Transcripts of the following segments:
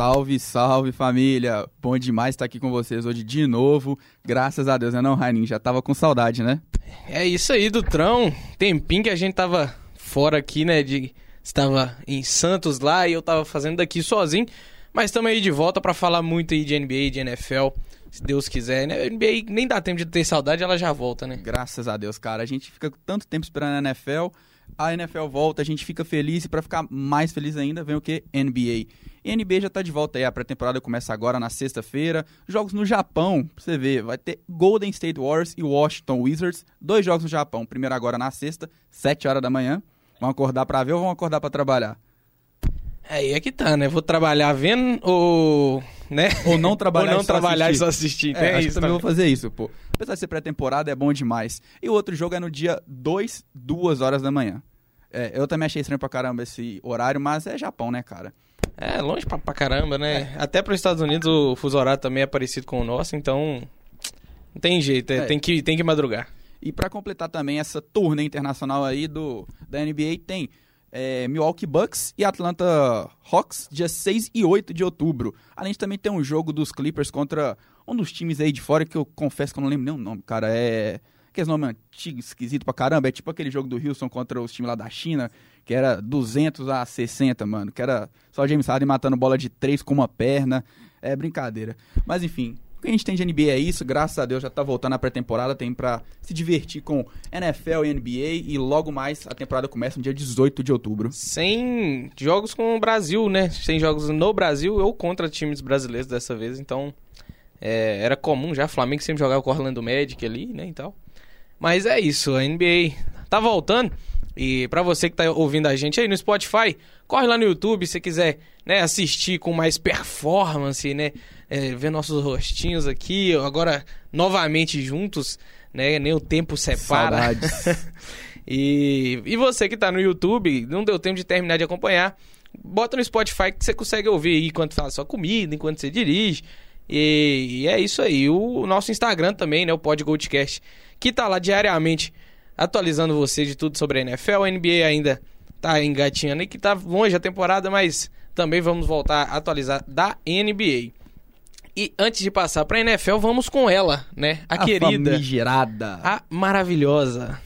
Salve, salve família! Bom demais estar aqui com vocês hoje de novo. Graças a Deus, né não, Rainin? Já tava com saudade, né? É isso aí, Dutrão. Tempinho que a gente tava fora aqui, né? De... Estava em Santos lá e eu tava fazendo daqui sozinho. Mas estamos aí de volta para falar muito aí de NBA, de NFL, se Deus quiser, né? NBA nem dá tempo de ter saudade, ela já volta, né? Graças a Deus, cara. A gente fica tanto tempo esperando a NFL, a NFL volta, a gente fica feliz e para ficar mais feliz ainda, vem o que? NBA. E a NBA já tá de volta aí, a pré-temporada começa agora na sexta-feira. Jogos no Japão, pra você ver, vai ter Golden State Warriors e Washington Wizards, dois jogos no Japão. Primeiro agora na sexta, 7 horas da manhã. Vão acordar para ver ou vão acordar para trabalhar? Aí é que tá, né? Vou trabalhar vendo ou. Né? Ou não trabalhar, ou não e, só trabalhar assistir. e só assistir. É, É, acho que isso também também. vou fazer isso, pô. Apesar de ser pré-temporada, é bom demais. E o outro jogo é no dia 2, 2 horas da manhã. É, eu também achei estranho pra caramba esse horário, mas é Japão, né, cara? É, longe pra, pra caramba, né? Até para os Estados Unidos o fuso horário também é parecido com o nosso, então. Não tem jeito, é, É. Tem, que, tem que madrugar. E pra completar também essa turnê internacional aí do, da NBA, tem é, Milwaukee Bucks e Atlanta Hawks, dia 6 e 8 de outubro. Além de também ter um jogo dos Clippers contra um dos times aí de fora, que eu confesso que eu não lembro nem o nome, cara. É. Aqueles nomes antigos, esquisito pra caramba. É tipo aquele jogo do Houston contra os times lá da China, que era 200 a 60, mano. Que era só James Harden matando bola de três com uma perna. É brincadeira. Mas enfim, o que a gente tem de NBA é isso. Graças a Deus já tá voltando a pré-temporada. Tem pra se divertir com NFL e NBA. E logo mais a temporada começa no dia 18 de outubro. Sem jogos com o Brasil, né? Sem jogos no Brasil ou contra times brasileiros dessa vez, então. é, era comum já, Flamengo sempre jogava com o Orlando Magic ali, né, e tal. Mas é isso, a NBA tá voltando. E pra você que tá ouvindo a gente aí no Spotify, corre lá no YouTube se quiser, né, assistir com mais performance, né, é, ver nossos rostinhos aqui, agora novamente juntos, né, nem o tempo separa. E, e você que tá no YouTube, não deu tempo de terminar de acompanhar, bota no Spotify que você consegue ouvir aí enquanto faz sua comida, enquanto você dirige. E, e é isso aí. O, nosso Instagram também, né? O Pod Goldcast, que tá lá diariamente atualizando você de tudo sobre a NFL. A NBA ainda tá engatinhando aí, que tá longe a temporada, mas também vamos voltar a atualizar da NBA. E antes de passar pra NFL, vamos com ela, né? A, querida, famigerada. a maravilhosa.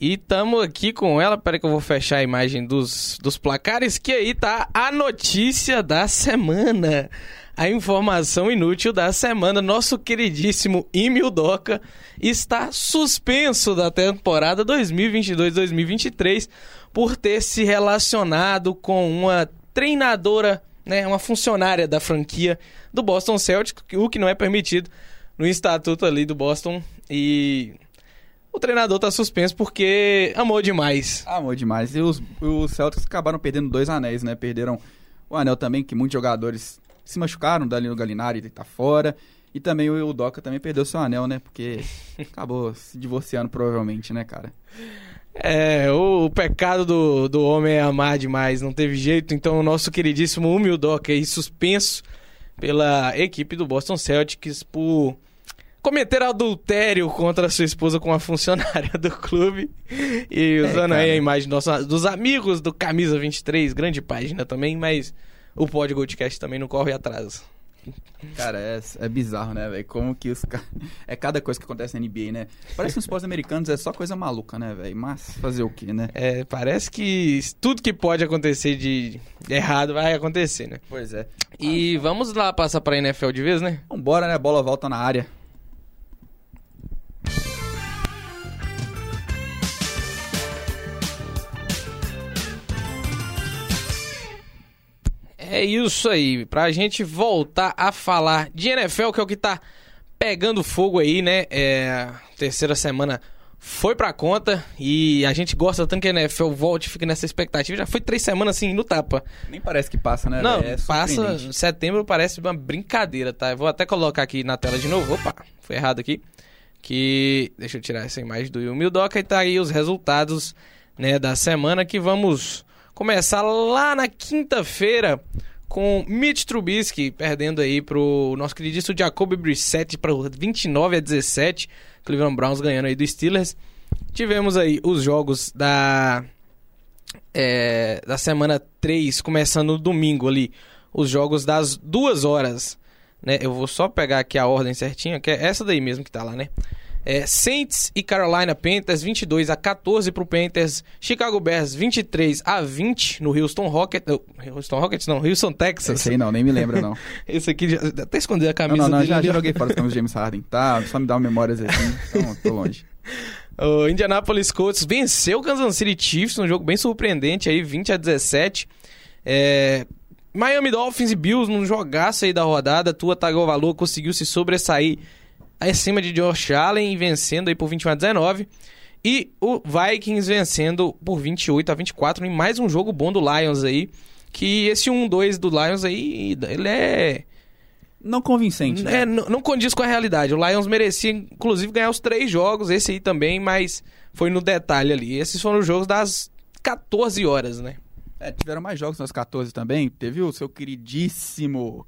E tamo aqui com ela. Peraí que eu vou fechar a imagem dos, dos placares. Que aí tá a notícia da semana. A informação inútil da semana. Nosso queridíssimo Emil Doca está suspenso da temporada 2022-2023 por ter se relacionado com uma treinadora, né, uma funcionária da franquia do Boston Celtics, o que não é permitido no estatuto ali do Boston. E o treinador tá suspenso porque amou demais. Amor demais. E os, os Celtics acabaram perdendo dois anéis, né? Perderam o anel também, que muitos jogadores se machucaram, dali no Galinari tá fora. E também o, o Doca também perdeu seu anel, né? Porque acabou se divorciando provavelmente, né, cara? É, o, o pecado do, do homem é amar demais, não teve jeito. Então, o nosso queridíssimo Humildoca aí suspenso pela equipe do Boston Celtics por cometer adultério contra sua esposa com uma funcionária do clube. E usando aí cara. a imagem dos, dos amigos do Camisa 23, grande página também, mas o Pod Goldcast também não corre atrás. Cara, é, é bizarro, né, velho? Como que os caras. É cada coisa que acontece na NBA, né? Parece que os esportes americanos é só coisa maluca, né, velho? Mas fazer o quê, né? É, parece que tudo que pode acontecer de errado vai acontecer, né? Pois é. E vamos lá passar pra NFL de vez, né? Vambora, né? Bola volta na área. É isso aí, pra gente voltar a falar de NFL, que é o que tá pegando fogo aí, né? É, terceira semana foi pra conta e a gente gosta tanto que a NFL volte e fica nessa expectativa. Já foi três semanas assim no tapa. Nem parece que passa, né, Não? É passa. Setembro parece uma brincadeira, tá? Eu vou até colocar aqui na tela de novo. Opa, foi errado aqui. Que. Deixa eu tirar essa imagem do Will Doca e tá aí os resultados né, da semana que vamos começar lá na quinta-feira com Mitch Trubisky perdendo aí pro nosso queridíssimo Jacoby Brissett para 29 a 17. Cleveland Browns ganhando aí do Steelers. Tivemos aí os jogos da é, da semana 3, começando no domingo ali, os jogos das duas horas, né? Eu vou só pegar aqui a ordem certinha, que é essa daí mesmo que tá lá, né? É, Saints e Carolina Panthers 22 a 14 pro Panthers, Chicago Bears 23 a 20 no Houston Rockets, Houston Rockets não, Houston Texas. Esse aí não, nem me lembra não. Esse aqui, já, até esconder a camisa Não, não, não já, já joguei fora os James Harden. Tá, só me dá uma memória assim, então tô longe. O Indianapolis Colts venceu o Kansas City Chiefs num jogo bem surpreendente aí, 20 a 17. É, Miami Dolphins e Bills num jogaço aí da rodada. Tua Tagovailoa conseguiu se sobressair acima de Josh Allen vencendo aí por 21 a 19. E o Vikings vencendo por 28 a 24 em mais um jogo bom do Lions aí. Que esse 1-2 do Lions aí, ele é Não convincente, né? é, n- não condiz com a realidade. O Lions merecia, inclusive, ganhar os três jogos, esse aí também, mas foi no detalhe ali. Esses foram os jogos das 14 horas, né? É, tiveram mais jogos nas 14 também. Teve o seu queridíssimo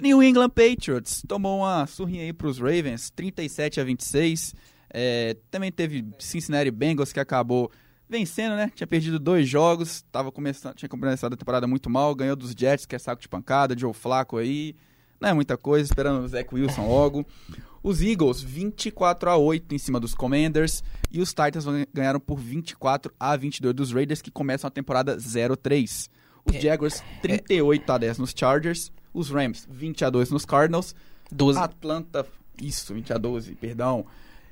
New England Patriots. Tomou uma surrinha aí pros Ravens, 37 a 26. É, também teve Cincinnati Bengals que acabou vencendo, né? Tinha perdido dois jogos, tava começando, tinha começado a temporada muito mal, ganhou dos Jets, que é saco de pancada, Joe Flacco aí. Não é muita coisa, esperando o Zach Wilson logo. Os Eagles, 24 a 8 em cima dos Commanders. E os Titans ganharam por 24 a 22 dos Raiders, que começam a temporada 0-3. Os Jaguars, 38 a 10 nos Chargers. Os Rams, 20 a 2 nos Cardinals. 12. Atlanta, isso, 20 a 12, perdão.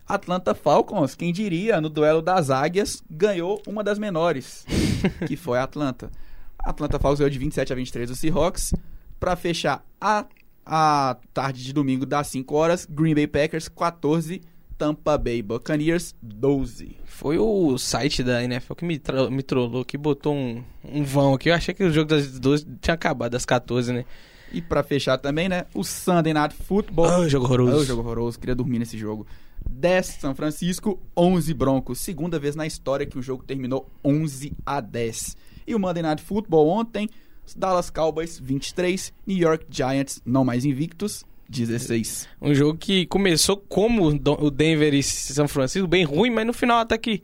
Atlanta Falcons, quem diria, no duelo das águias, ganhou uma das menores, que foi a Atlanta. Atlanta Falcons ganhou de 27 a 23 do Seahawks. Pra fechar a, a tarde de domingo das 5 horas, Green Bay Packers 14, Tampa Bay Buccaneers 12. Foi o site da NFL que me, me trollou, que botou um, um vão aqui. Eu achei que o jogo das 12 tinha acabado, das 14, né? E pra fechar também, né, o Sunday Night Football. Ah, jogo horroroso. Oh, jogo horroroso, queria dormir nesse jogo. 10 São Francisco, 11 Broncos. Segunda vez na história que o jogo terminou 11 a 10. E o Monday Night Football ontem, Dallas Cowboys 23, New York Giants não mais invictos 16. Um jogo que começou como o Denver e São Francisco, bem ruim, mas no final até que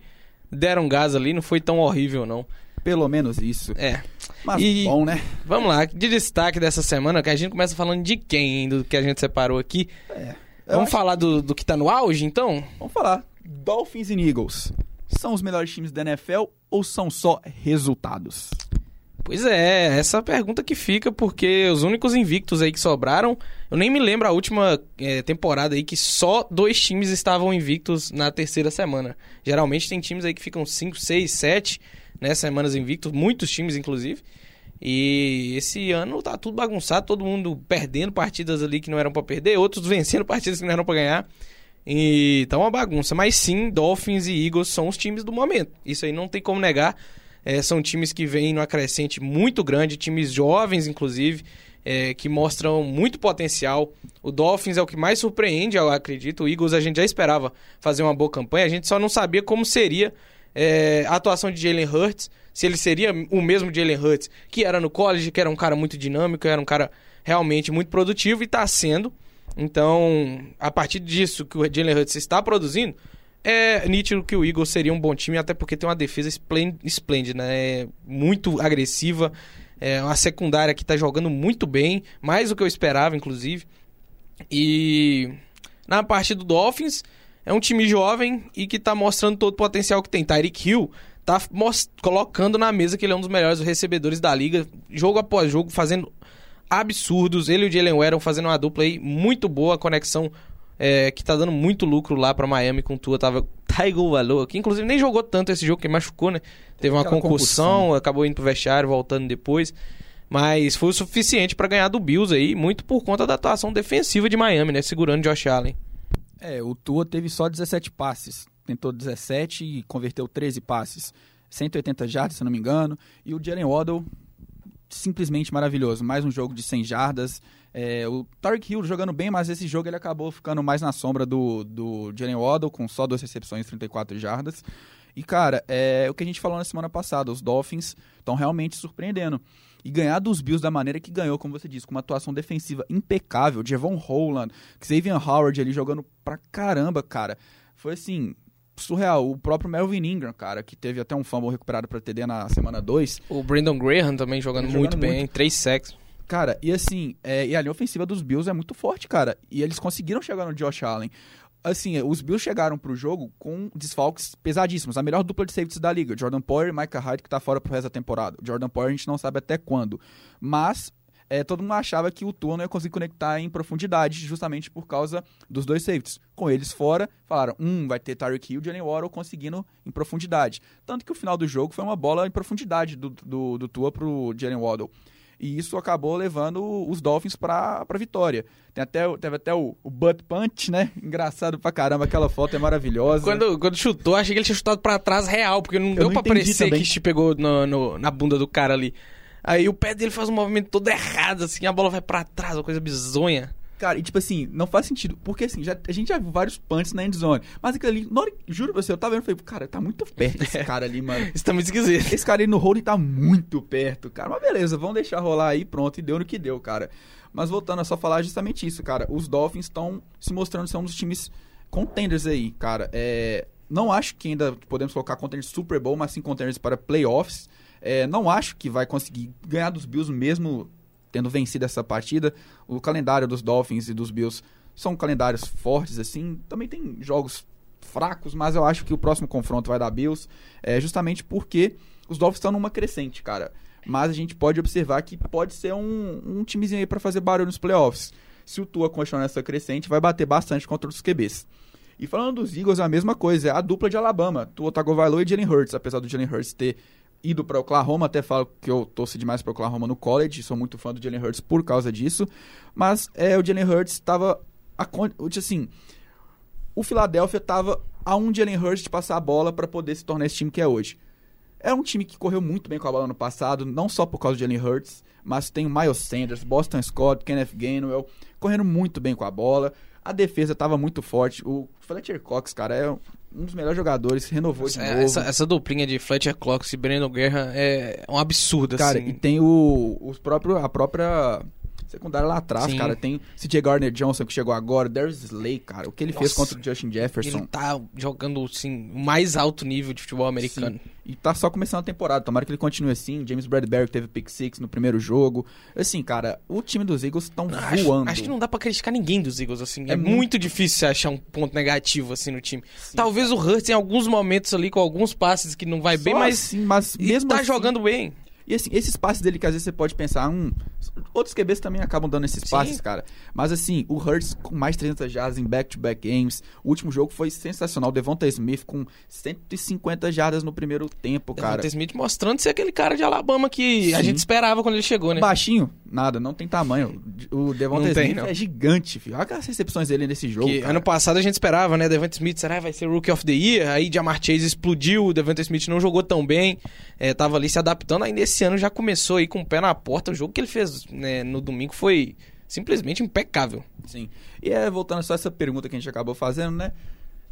deram gás ali, não foi tão horrível, não. Pelo menos isso. É. Mas E- bom, né? Vamos lá, de destaque dessa semana, que a gente começa falando de quem, hein, do que a gente separou aqui. Eu Vamos acho- falar do, do que tá no auge, então? Vamos falar. Dolphins e Eagles. São os melhores times da NFL ou são só resultados? Pois é, essa pergunta que fica, porque os únicos invictos aí que sobraram, eu nem me lembro a última eh, temporada aí que só dois times estavam invictos na terceira semana. Geralmente tem times aí que ficam 5, 6, 7 né, semanas invictos, muitos times inclusive. E esse ano tá tudo bagunçado, todo mundo perdendo partidas ali que não eram pra perder, outros vencendo partidas que não eram pra ganhar. E tá uma bagunça, mas sim, Dolphins e Eagles são os times do momento. Isso aí não tem como negar. É, são times que vêm numa crescente muito grande, times jovens, inclusive, é, que mostram muito potencial. O Dolphins é o que mais surpreende, eu acredito. O Eagles a gente já esperava fazer uma boa campanha, a gente só não sabia como seria é, a atuação de Jalen Hurts, se ele seria o mesmo Jalen Hurts que era no college, que era um cara muito dinâmico, era um cara realmente muito produtivo e está sendo. Então, a partir disso que o Jalen Hurts está produzindo, é nítido que o Eagles seria um bom time, até porque tem uma defesa esplên- esplêndida, né? É muito agressiva, é uma secundária que tá jogando muito bem, mais do que eu esperava, inclusive. E na parte do Dolphins, é um time jovem e que tá mostrando todo o potencial que tem. Tyreek Hill tá colocando na mesa que ele é um dos melhores recebedores da liga, jogo após jogo, fazendo absurdos. Ele e o Jalen Warren fazendo uma dupla aí muito boa, a conexão é, que tá dando muito lucro lá pra Miami com o Tua. Tava Tiger Valor, que inclusive nem jogou tanto esse jogo, que machucou, né? Teve uma concussão, concussão. acabou indo pro vestiário, voltando depois. Mas foi o suficiente pra ganhar do Bills aí, muito por conta da atuação defensiva de Miami, né? Segurando Josh Allen. É, o Tua teve só 17 passes. Tentou 17 e converteu 13 passes. 180 jardas, se não me engano. E o Jalen Waddle, simplesmente maravilhoso. Mais um jogo de 100 jardas. É, o Tarek Hill jogando bem, mas esse jogo ele acabou ficando mais na sombra do, do Jalen Waddle, com só duas recepções, 34 jardas. E, cara, é o que a gente falou na semana passada, os Dolphins estão realmente surpreendendo. E ganhar dos Bills da maneira que ganhou, como você disse, com uma atuação defensiva impecável, Javon Holland, Xavier Howard ali jogando pra caramba, cara. Foi assim, surreal. O próprio Melvin Ingram, cara, que teve até um fumble recuperado para TD na semana 2. O Brandon Graham também jogando, Jogando muito bem, muito. três sacks. Cara, e assim, é, e a linha ofensiva dos Bills é muito forte, cara. E eles conseguiram chegar no Josh Allen. Assim, os Bills chegaram pro jogo com desfalques pesadíssimos. A melhor dupla de safeties da liga. Jordan Poyer e Micah Hyde, que tá fora pro resto da temporada. Jordan Poyer a gente não sabe até quando. Mas é, todo mundo achava que o Tua não ia conseguir conectar em profundidade, justamente por causa dos dois safeties. Com eles fora, falaram, um vai ter Tyreek Hill e Jalen Waddle conseguindo em profundidade. Tanto que o final do jogo foi uma bola em profundidade do, do, do Tua pro Jalen Waddle. E isso acabou levando os Dolphins pra, pra vitória. Tem até, o- teve até o, o butt punch, né? Engraçado pra caramba, aquela foto é maravilhosa. Quando, quando chutou, achei que ele tinha chutado pra trás real, porque não deu não pra entendi parecer também. que te pegou no- no- na bunda do cara ali. Aí o pé dele faz um movimento todo errado, assim, a bola vai pra trás, uma coisa bizonha. Cara, e tipo assim, não faz sentido. Porque assim, já, a gente já viu vários punts na endzone. Mas aquilo ali, hora, juro pra você, eu tava vendo e falei, cara, tá muito perto esse cara ali, mano. Isso tá muito esquisito. Esse cara aí no holding tá muito perto, cara. Mas beleza, vamos deixar rolar aí, pronto, e deu no que deu, cara. Mas voltando a só falar justamente isso, cara. Os Dolphins estão se mostrando ser um dos times contenders aí, cara. É, não acho que ainda podemos colocar contenders Super Bowl, mas sim contenders para playoffs. É, não acho que vai conseguir ganhar dos Bills mesmo tendo vencido essa partida. O calendário dos Dolphins e dos Bills são calendários fortes, assim. Também tem jogos fracos, mas eu acho que o próximo confronto vai dar Bills, é, justamente porque os Dolphins estão numa crescente, cara. Mas a gente pode observar que pode ser um, um timezinho aí pra fazer barulho nos playoffs. Se o Tua continuar nessa crescente, vai bater bastante contra os QBs. E falando dos Eagles, é a mesma coisa, é a dupla de Alabama, Tua Tagovailoa e Jalen Hurts, apesar do Jalen Hurts ter ido para Oklahoma, até falo que eu torci demais para Oklahoma no college, sou muito fã do Jalen Hurts por causa disso, mas é, o Jalen Hurts estava assim, o Philadelphia estava a um Jalen Hurts de passar a bola para poder se tornar esse time que é hoje. É um time que correu muito bem com a bola no passado, não só por causa do Jalen Hurts, mas tem o Miles Sanders, Boston Scott, Kenneth Gainwell, correndo muito bem com a bola. A defesa estava muito forte. O Fletcher Cox, cara, é um dos melhores jogadores, renovou de É, novo. Essa, essa duplinha de Fletcher Cox e Brandon Graham é um absurdo, Cara, assim. e tem o, os próprio, a própria secundária lá atrás, Sim. cara. Tem CJ Gardner Johnson que chegou agora, Darius Slay, cara. O que ele fez Nossa. contra o Justin Jefferson. Ele tá jogando, assim, o mais alto nível de futebol americano. Sim. E tá só começando a temporada. Tomara que ele continue assim. James Bradbury teve pick six no primeiro jogo. Assim, cara, o time dos Eagles estão Acho, voando. acho que não dá pra criticar ninguém dos Eagles, assim. É, É muito... muito- difícil você achar um ponto negativo, assim, no time. Sim, Talvez o Hurts em alguns momentos ali, com alguns passes que não vai Só bem, mas... assim, mas mesmo tá assim- jogando bem. E assim, esses passes dele que às vezes você pode pensar, hum, outros QBs também acabam dando esses Sim. passes, cara. Mas assim, o Hurts com mais 300 jardas em back-to-back games. O último jogo foi sensacional. Devonta Smith com 150 jardas no primeiro tempo, cara. Devonta Smith mostrando ser aquele cara de Alabama que a Sim. gente esperava quando ele chegou, né? Baixinho, nada, não tem tamanho. O Devonta Não tem, Smith não. é gigante, filho. Olha as recepções dele nesse jogo. Ano passado a gente esperava, né? Devonta Smith, será que vai ser Rookie of the Year? Aí Jamar Chase explodiu, o Devonta Smith não jogou tão bem, é, tava ali se adaptando. Aí nesse ano já começou aí com o pé na porta. O jogo que ele fez né, no domingo foi simplesmente impecável. Sim. E é, voltando só essa pergunta que a gente acabou fazendo, né?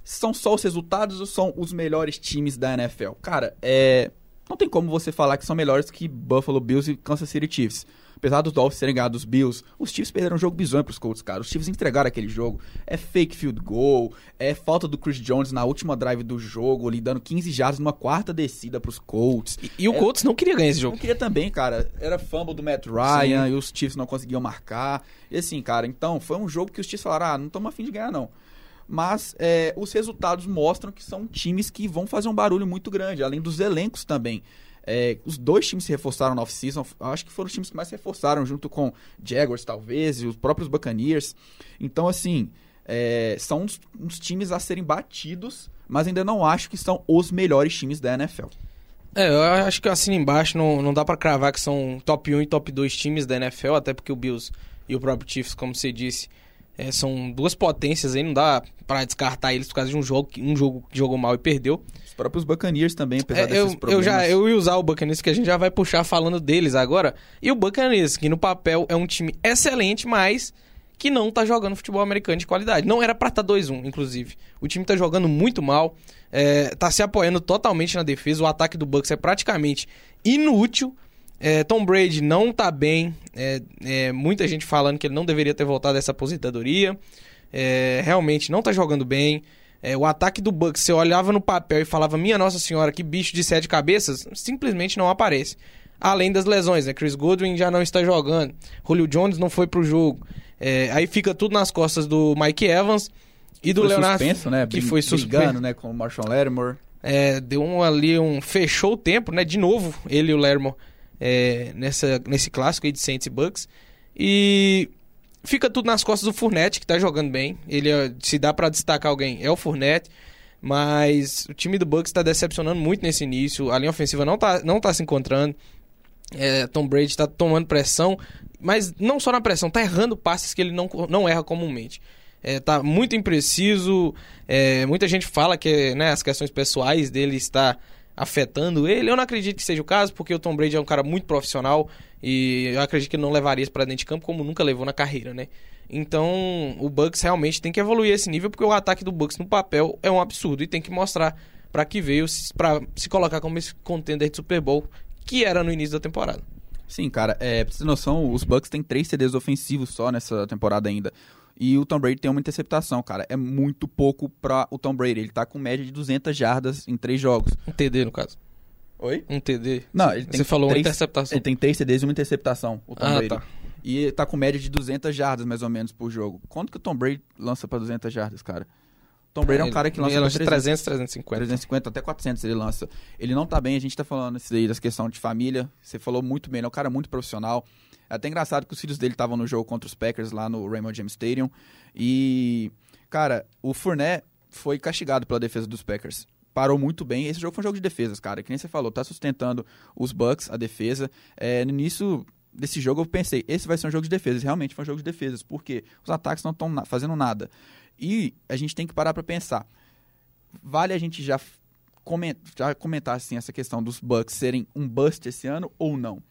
São só os resultados ou são os melhores times da NFL? Cara, é. Não tem como você falar que são melhores que Buffalo Bills e Kansas City Chiefs. Apesar dos Dolphins terem ganhado os Bills, os Chiefs perderam um jogo bizonho pros Colts, cara. Os Chiefs entregaram aquele jogo. É fake field goal, é falta do Chris Jones na última drive do jogo, ali dando 15 jardas numa quarta descida pros Colts. E, e o É. Colts não queria ganhar esse jogo. queria também, cara. Era fumble do Matt Ryan e os Chiefs não conseguiam marcar. E assim, cara, então foi um jogo que os Chiefs falaram: ah, não estamos afim de ganhar, não. Mas é, os resultados mostram que são times que vão fazer um barulho muito grande, além dos elencos também. É, os dois times se reforçaram na off-season, acho que foram os times que mais se reforçaram, junto com Jaguars, talvez, e os próprios Buccaneers. Então, assim, é, são uns, uns times a serem batidos, mas ainda não acho que são os melhores times da NFL. É, eu acho que assim embaixo não, não dá pra cravar que são top 1 e top 2 times da NFL, até porque o Bills e o próprio Chiefs, como você disse, é, são duas potências aí, não dá pra descartar eles por causa de um jogo, que- um jogo jogou mal e perdeu. Os próprios Buccaneers também, apesar É, desses eu, eu problemas. já eu ia usar o Buccaneers que a gente já vai puxar falando deles agora. E o Buccaneers, que no papel é um time excelente, mas que não tá jogando futebol americano de qualidade. Não era pra estar 2-1, inclusive. O time tá jogando muito mal, é, tá se apoiando totalmente na defesa. O ataque do Bucks é praticamente inútil. É, Tom Brady não tá bem. É, é, muita gente falando que ele não deveria ter voltado dessa aposentadoria. É, realmente não tá jogando bem. É, o ataque do Bucks, você olhava no papel e falava, minha Nossa Senhora, que bicho de sete cabeças, simplesmente não aparece. Além das lesões, né? Chris Godwin já não está jogando. Julio Jones não foi pro jogo. É, aí fica tudo nas costas do Mike Evans e do foi Leonardo. suspenso, né? Que foi suspenso. né? Com o Marshall Lattimore. Deu um ali um. Fechou o tempo, né? De novo, ele e o Lermo é, nessa, nesse clássico aí de Saints e Bucks. E fica tudo nas costas do Fournette, que tá jogando bem. Ele, se dá pra destacar alguém, é o Fournette. Mas o time do Bucks tá decepcionando muito nesse início. A linha ofensiva não tá, não tá se encontrando. É, Tom Brady tá tomando pressão, mas não só na pressão, tá errando passes que ele não, não erra comumente. É, tá muito impreciso. é, muita gente fala que né, as questões pessoais dele está afetando ele. Eu não acredito que seja o caso, porque o Tom Brady é um cara muito profissional e eu acredito que ele não levaria isso para dentro de campo como nunca levou na carreira, né? Então, o Bucks realmente tem que evoluir esse nível porque o ataque do Bucks no papel é um absurdo e tem que mostrar para que veio para se colocar como esse contender de Super Bowl que era no início da temporada. Sim, cara, é, pra você ter noção, os Bucks têm três CDs ofensivos só nessa temporada ainda. E o Tom Brady tem uma interceptação, cara. É muito pouco pra o Tom Brady. Ele tá com média de 200 jardas em três jogos. Um TD, no caso. Oi? Um TD. Não, ele tem Você falou três, uma interceptação. Ele tem três CDs e uma interceptação, o Tom Ah, Brady. tá. E tá com média de 200 jardas, mais ou menos, por jogo. Quanto que o Tom Brady lança pra 200 jardas, cara? O Tom Brady é um cara que lança ele lança 300, 350. 350 até 400 ele lança. Ele não tá bem, a gente tá falando isso aí das questões de família. Você falou muito bem, ele é um cara muito profissional. É até engraçado que os filhos dele estavam no jogo contra os Packers lá no Raymond James Stadium. E, cara, o Fournette foi castigado pela defesa dos Packers. Parou muito bem. Esse jogo foi um jogo de defesas, cara. Que nem você falou, tá sustentando os Bucks, a defesa. É, no início desse jogo eu pensei, esse vai ser um jogo de defesas. Realmente foi um jogo de defesas, porque os ataques não estão fazendo nada. E a gente tem que parar pra pensar. Vale a gente já comentar, já comentar assim, essa questão dos Bucks serem um bust esse ano ou não?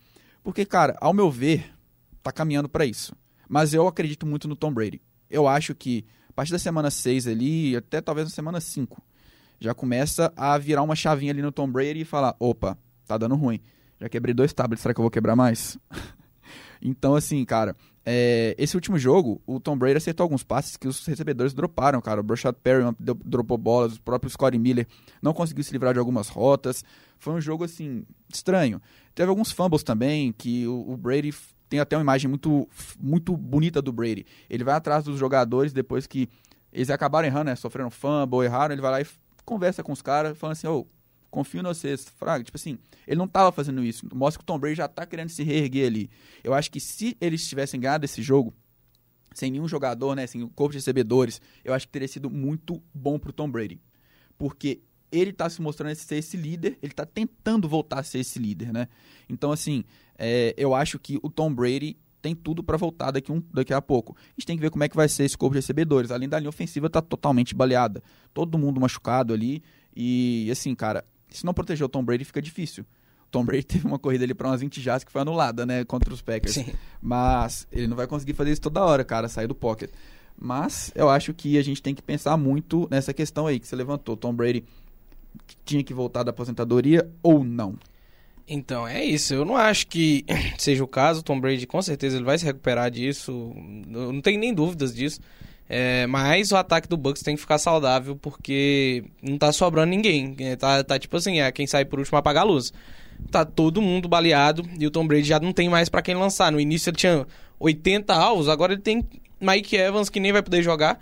Porque, cara, ao meu ver, tá caminhando pra isso. Mas eu acredito muito no Tom Brady. Eu acho que a partir da semana 6 ali, até talvez na semana 5, já começa a virar uma chavinha ali no Tom Brady e falar: opa, tá dando ruim. Já quebrei dois tablets, será que eu vou quebrar mais? então, assim, cara, é, esse último jogo, o Tom Brady acertou alguns passes que os recebedores droparam, cara. O Brashad Perryman deu- dropou bolas, o próprio Scottie Miller não conseguiu se livrar de algumas rotas. Foi um jogo, assim, estranho. Teve alguns fumbles também, que o, o Brady tem até uma imagem muito, muito bonita do Brady. Ele vai atrás dos jogadores depois que eles acabaram errando, né? Sofreram fumble, erraram, ele vai lá e conversa com os caras, falando assim, ô, confio em vocês. Fraga, tipo assim, ele não tava fazendo isso. Mostra que o Tom Brady já tá querendo se reerguer ali. Eu acho que se eles tivessem ganhado esse jogo, sem nenhum jogador, né, sem o corpo de recebedores, eu acho que teria sido muito bom pro Tom Brady. Porque ele tá se mostrando ser esse líder, ele tá tentando voltar a ser esse líder, né? Então, assim, é, eu acho que o Tom Brady tem tudo para voltar daqui, um, daqui a pouco. A gente tem que ver como é que vai ser esse corpo de recebedores. Além da linha ofensiva, tá totalmente baleada. Todo mundo machucado ali. E, assim, cara, se não proteger o Tom Brady, fica difícil. O Tom Brady teve uma corrida ali para umas 20 jardas que foi anulada, né, contra os Packers. Sim. Mas ele não vai conseguir fazer isso toda hora, cara, sair do pocket. Mas eu acho que a gente tem que pensar muito nessa questão aí que você levantou. Tom Brady tinha que voltar da aposentadoria ou não? Então, é isso. Eu não acho que seja o caso. O Tom Brady, com certeza, ele vai se recuperar disso. Eu não tenho nem dúvidas disso. É, mas o ataque do Bucks tem que ficar saudável porque não tá sobrando ninguém. É, Tá, tá tipo assim, é quem sai por último apaga a luz. Tá todo mundo baleado e o Tom Brady já não tem mais pra quem lançar. No início ele tinha 80 alvos, agora ele tem Mike Evans que nem vai poder jogar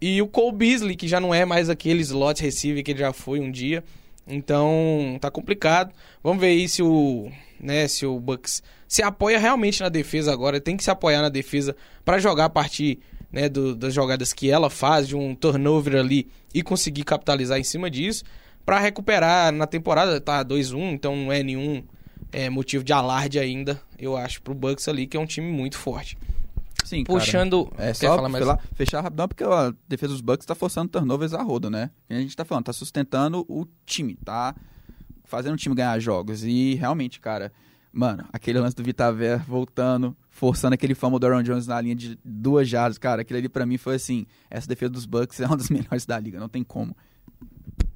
e o Cole Beasley que já não é mais aquele slot receiver que ele já foi um dia. Então, tá complicado. Vamos ver aí se o, né, se o Bucks se apoia realmente na defesa agora, tem que se apoiar na defesa pra jogar a partir, né, do- das jogadas que ela faz, de um turnover ali e conseguir capitalizar em cima disso pra recuperar na temporada, tá 2-1, então não é nenhum é, motivo de alarde ainda, eu acho, pro Bucks ali, que é um time muito forte. Sim, cara. Puxando, É quer só falar mais? lá, fechar rapidão, porque a defesa dos Bucks tá forçando turnovers a rodo, né? E a gente tá falando, tá sustentando o time, tá fazendo o time ganhar jogos. E realmente, cara, mano, aquele lance do Vitaver voltando, forçando aquele fumble do Aaron Jones na linha de duas jardas, cara, aquele ali pra mim foi assim, essa defesa dos Bucks é uma das melhores da liga, não tem como.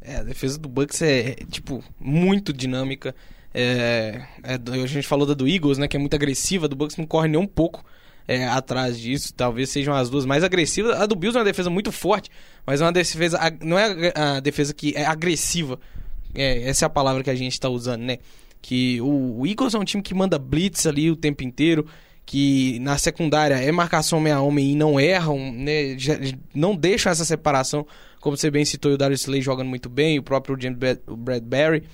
É, a defesa do Bucks é, é, tipo, muito dinâmica. É, é, a gente falou da do Eagles, né? Que é muito agressiva, do Bucks não corre nem um pouco é, atrás disso. Talvez sejam as duas mais agressivas. A do Bills é uma defesa muito forte, mas é uma defesa. Não é a defesa que é agressiva. É, essa é a palavra que a gente está usando, né? Que o, o, Eagles é um time que manda blitz ali o tempo inteiro. Que na secundária é marcação homem a homem e não erram, né? Não deixam essa separação, como você bem citou, o Darius Slay jogando muito bem, o próprio James Bradbury.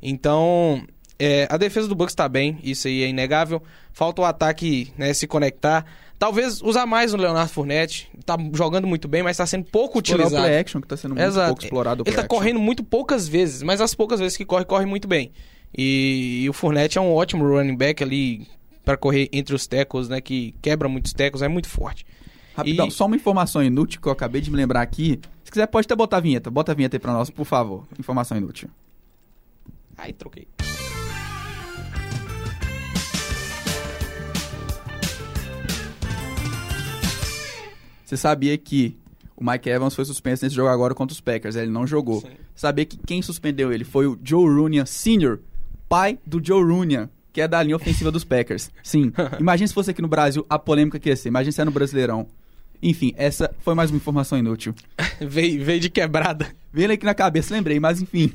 Então, é, a defesa do Bucks está bem, isso aí é inegável. Falta o ataque né, se conectar. Talvez usar mais o Leonardo Fournette. Tá jogando muito bem, mas está sendo pouco Explorar utilizado. o play action, que tá sendo muito Exato. pouco explorado. o Ele play tá correndo muito poucas vezes, mas as poucas vezes que corre, corre muito bem. E, e o Fournette é um ótimo running back ali para correr entre os tackles, né? Que quebra muitos tackles, é muito forte. Rapidão, E- só uma informação inútil que eu acabei de me lembrar aqui. Se quiser, pode até botar a vinheta. Bota a vinheta aí pra nós, por favor. Informação inútil. Ai, troquei. Você sabia que o Mike Evans foi suspenso nesse jogo agora contra os Packers? Ele não jogou. Sim. Sabia que quem suspendeu ele foi o Joe Runyan Sr., pai do Joe Runyan, que é da linha ofensiva dos Packers. Sim. Imagina se fosse aqui no Brasil a polêmica que ia ser. Imagina se é no Brasileirão. Enfim, essa foi mais uma informação inútil. veio, veio de quebrada. Veio aqui na cabeça, lembrei, mas enfim.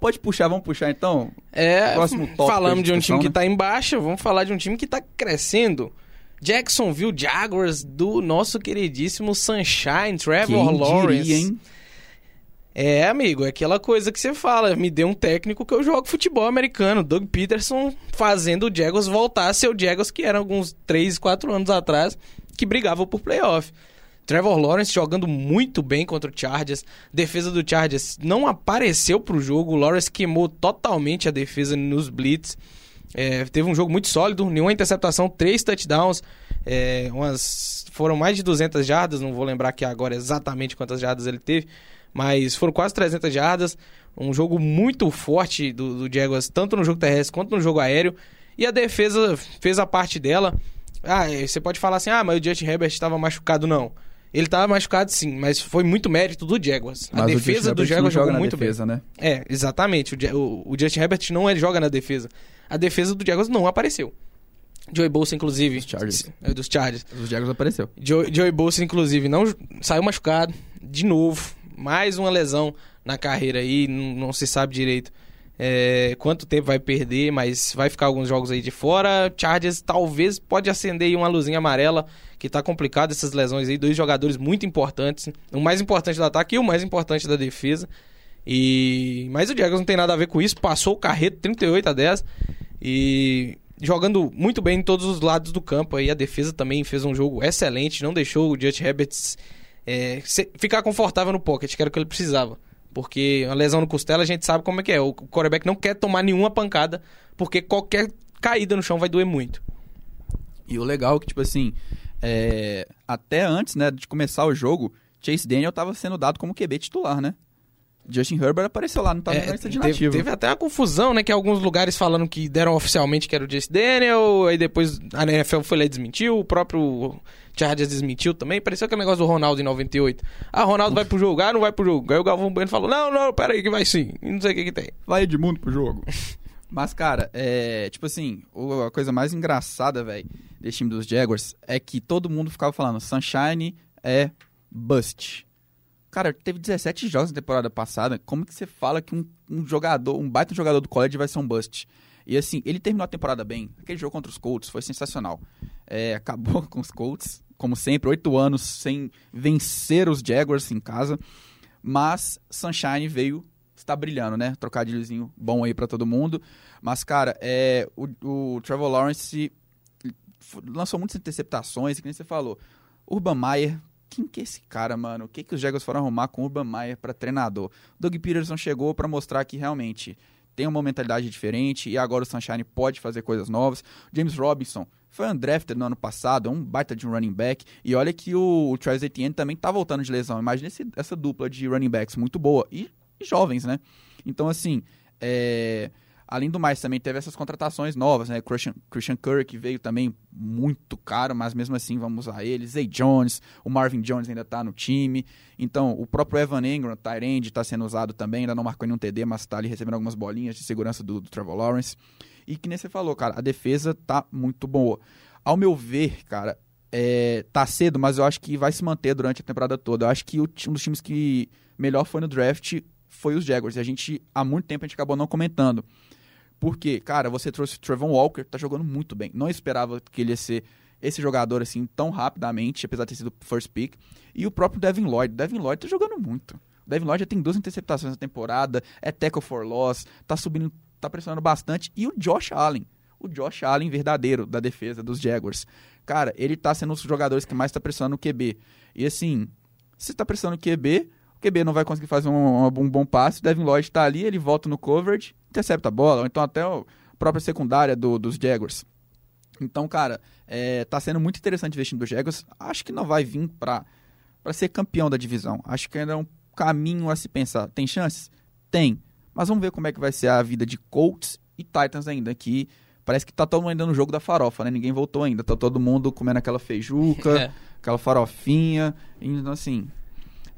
Pode puxar, vamos puxar então? É, Próximo tópico falamos de um time que né? tá em baixa, vamos falar de um time que tá crescendo. Jacksonville Jaguars do nosso queridíssimo Sunshine, Trevor Quem Lawrence. diria, hein? É, amigo, é aquela coisa que você fala, me dê um técnico que eu jogo futebol americano. Doug Peterson fazendo o Jaguars voltar a ser o Jaguars que era alguns 3, 4 anos atrás, que brigava por playoff. Trevor Lawrence jogando muito bem contra o Chargers. Defesa do Chargers não apareceu pro jogo. O Lawrence queimou totalmente a defesa nos blitz. É, teve um jogo muito sólido, nenhuma interceptação, três touchdowns, é, umas, foram mais de 200 jardas, não vou lembrar aqui agora exatamente quantas jardas ele teve, mas foram quase 300 jardas, um jogo muito forte do, do Jaguars, tanto no jogo terrestre quanto no jogo aéreo, e a defesa fez a parte dela. Ah, e você pode falar assim, ah, mas o Justin Herbert estava machucado, não. Ele estava machucado sim, mas foi muito mérito do Jaguars. Mas a defesa do Jaguars jogou muito bem. defesa, né? É, exatamente. O, o- o Justin Herbert não ele joga na defesa. A defesa do Jaguars não apareceu. Joey Bolsa, inclusive. Dos Chargers. É, dos Chargers. Os Jaguars apareceu. Joey, Joey Bolsa, inclusive, não saiu machucado. De novo. Mais uma lesão na carreira aí. Não, se sabe direito é, quanto tempo vai perder, mas vai ficar alguns jogos aí de fora. Chargers talvez pode acender aí uma luzinha amarela, que tá complicado essas lesões aí. Dois jogadores muito importantes. O mais importante do ataque e o mais importante da defesa. E Mas o Jaguars não tem nada a ver com isso. Passou o carreto 38 a 10. E jogando muito bem em todos os lados do campo. Aí a defesa também fez um jogo excelente. Não deixou o Justin Herbert é, se- ficar confortável no pocket, que era o que ele precisava. Porque uma lesão no costela a gente sabe como é que é. O quarterback não quer tomar nenhuma pancada, porque qualquer caída no chão vai doer muito. E o legal é que, tipo assim, é, até antes, né, de começar o jogo, Chase Daniel tava sendo dado como QB titular, né? Justin Herbert apareceu lá, não tava É, na lista de teve, nativo. teve até uma confusão, né? Que alguns lugares falando que deram oficialmente que era o Jace Daniel, aí depois a NFL foi lá e desmentiu, o próprio Chargers desmentiu também. Pareceu aquele negócio do Ronaldo em 98. Ah, Ronaldo vai pro jogo, ah, não vai pro jogo. Aí o Galvão Bueno falou: não, não, peraí, que vai sim. E não sei o que que tem. Vai Edmundo pro jogo. Mas, cara, é. Tipo assim, a coisa mais engraçada, velho, desse time dos Jaguars é que todo mundo ficava falando: Sunshine é bust. Cara, teve 17 jogos na temporada passada. Como que você fala que um, um jogador, um baita jogador do college vai ser um bust? E assim, ele terminou a temporada bem. Aquele jogo contra os Colts foi sensacional. É, acabou com os Colts, como sempre, oito anos sem vencer os Jaguars em casa. Mas Sunshine veio está brilhando, né? Trocadilhozinho bom aí pra todo mundo. Mas, cara, é, o, o Trevor Lawrence lançou muitas interceptações, que nem você falou. Urban Meyer, quem que é esse cara, mano? O que, que os Jaguars foram arrumar com o Urban Meyer pra treinador? Doug Peterson chegou pra mostrar que realmente tem uma mentalidade diferente e agora o Sunshine pode fazer coisas novas. James Robinson foi undrafted no ano passado, é um baita de um running back. E olha que o, o Travis Etienne também tá voltando de lesão. Imagina esse- essa dupla de running backs muito boa. E, e jovens, né? Então, assim, é, Além do mais, também teve essas contratações novas, né? Christian, Christian Kirk veio também muito caro, mas mesmo assim vamos usar ele. Zay Jones, o Marvin Jones ainda tá no time. Então, o próprio Evan Engram, Tyrande, está sendo usado também, ainda não marcou nenhum TD, mas está ali recebendo algumas bolinhas de segurança do, do Trevor Lawrence. E que nem você falou, cara, a defesa tá muito boa. Ao meu ver, cara, é, tá cedo, mas eu acho que vai se manter durante a temporada toda. Eu acho que o, um dos times que melhor foi no draft foi os Jaguars. E a gente, há muito tempo, a gente acabou não comentando. Porque, cara, você trouxe o Trevon Walker, tá jogando muito bem. Não esperava que ele ia ser esse jogador assim tão rapidamente, apesar de ter sido first pick. E o próprio Devin Lloyd. Devin Lloyd tá jogando muito. O Devin Lloyd já tem duas interceptações na temporada, é tackle for loss, tá subindo, tá pressionando bastante. E o Josh Allen. O Josh Allen verdadeiro da defesa dos Jaguars. Cara, ele tá sendo um dos jogadores que mais tá pressionando o QB. E assim, se tá pressionando o QB, o QB não vai conseguir fazer um, um bom passe. O Devin Lloyd tá ali, ele volta no coverage, intercepta a bola, ou então até a própria secundária do, dos Jaguars. Então, cara, é, tá sendo muito interessante investir no Jaguars. Acho que não vai vir para ser campeão da divisão. Acho que ainda é um caminho a se pensar. Tem chances? Tem. Mas vamos ver como é que vai ser a vida de Colts e Titans ainda, que parece que tá todo mundo ainda no jogo da farofa, né? Ninguém voltou ainda. Tá todo mundo comendo aquela feijuca, é. aquela farofinha. Então, assim,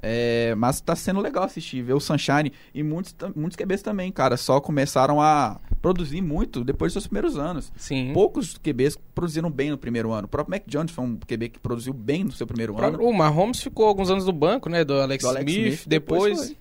é, mas tá sendo legal assistir, ver o Sunshine e muitos, muitos QBs também, cara, só começaram a produzir muito depois dos seus primeiros anos. Sim. Poucos QBs produziram bem no primeiro ano. O próprio Mac Jones foi um QB que produziu bem no seu primeiro o ano. O Mahomes ficou alguns anos no banco, né, do Alex, do Alex Smith, Smith, depois... depois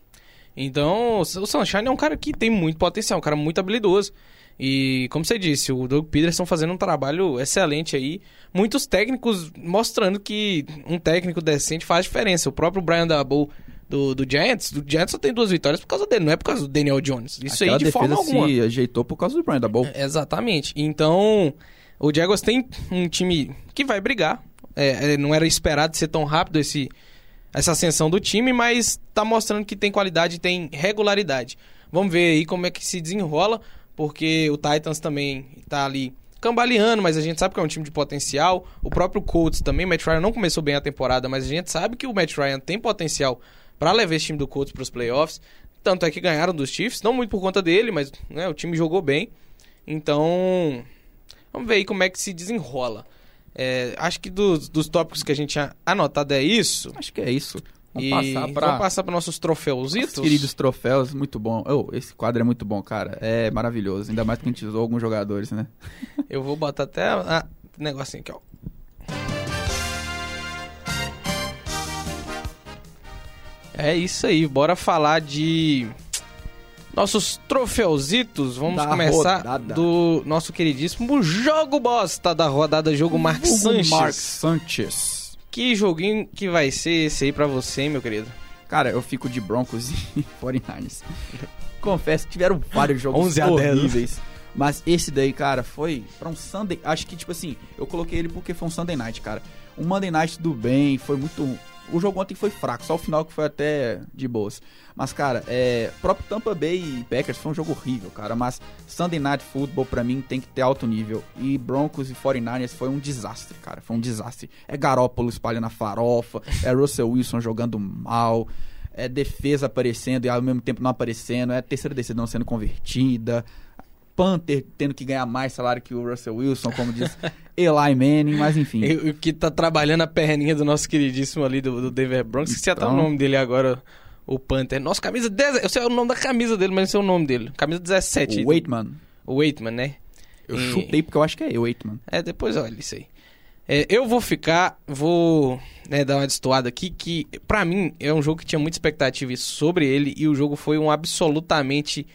então, o Sunshine é um cara que tem muito potencial, um cara muito habilidoso. E, como você disse, o Doug Peterson fazendo um trabalho excelente aí. Muitos técnicos mostrando que um técnico decente faz diferença. O próprio Brian Daboll do, do Giants, do Giants só tem duas vitórias por causa dele, não é por causa do Daniel Jones. Isso Aquela aí de forma alguma. se ajeitou por causa do Brian Daboll. É, exatamente. Então, o Jaguars tem um time que vai brigar. É, é, não era esperado ser tão rápido esse, essa ascensão do time, mas tá mostrando que tem qualidade e tem regularidade. Vamos ver aí como é que se desenrola porque o Titans também tá ali cambaleando, mas a gente sabe que é um time de potencial. O próprio Colts também, o Matt Ryan não começou bem a temporada, mas a gente sabe que o Matt Ryan tem potencial para levar esse time do Colts para os playoffs. Tanto é que ganharam dos Chiefs, não muito por conta dele, mas né, o time jogou bem. Então, vamos ver aí como é que se desenrola. É, acho que dos, dos tópicos que a gente tinha anotado é isso. Acho que é isso. Vamos e passar para vamos passar para nossos troféusitos. Nossos queridos troféus, muito bom. Oh, esse quadro é muito bom, cara. É maravilhoso. Ainda mais que a gente usou alguns jogadores, né? Eu vou botar até a, a negocinho aqui, ó. É isso aí, bora falar de nossos troféuzitos. Vamos da começar rodada. do nosso queridíssimo jogo bosta da rodada, jogo Mark Sanches. Mark Sanches. Que joguinho que vai ser esse aí pra você, meu querido? Cara, eu fico de Broncos e 49ers. Confesso que tiveram vários jogos 11 a horríveis. Mas esse daí, cara, foi pra um Sunday. Acho que, tipo assim, eu coloquei ele porque foi um Sunday night, cara. Um Monday night do bem, foi muito o jogo ontem foi fraco, só o final que foi até de boas. Mas, cara, é, próprio Tampa Bay e Packers foi um jogo horrível, cara. Mas Sunday Night Football, pra mim, tem que ter alto nível. E Broncos e 49ers foi um desastre, cara. Foi um desastre. É Garópolo espalhando a farofa, é Russell Wilson jogando mal, é defesa aparecendo e ao mesmo tempo não aparecendo, é terceira decisão sendo convertida. Panther tendo que ganhar mais salário que o Russell Wilson, como diz Eli Manning, mas enfim. O que tá trabalhando a perninha do nosso queridíssimo ali, do, do Denver Broncos, esqueci então... até o nome dele agora, o Panther. Nossa, camisa 10, eu sei o nome da camisa dele, mas não sei o nome dele. Camisa 17. O Waitman. O Waitman, né? Eu e... chutei porque eu acho que é o Waitman. É, depois olha isso aí. É, eu vou ficar, vou né, dar uma destoada aqui, que para mim é um jogo que tinha muita expectativa sobre ele e o jogo foi um absolutamente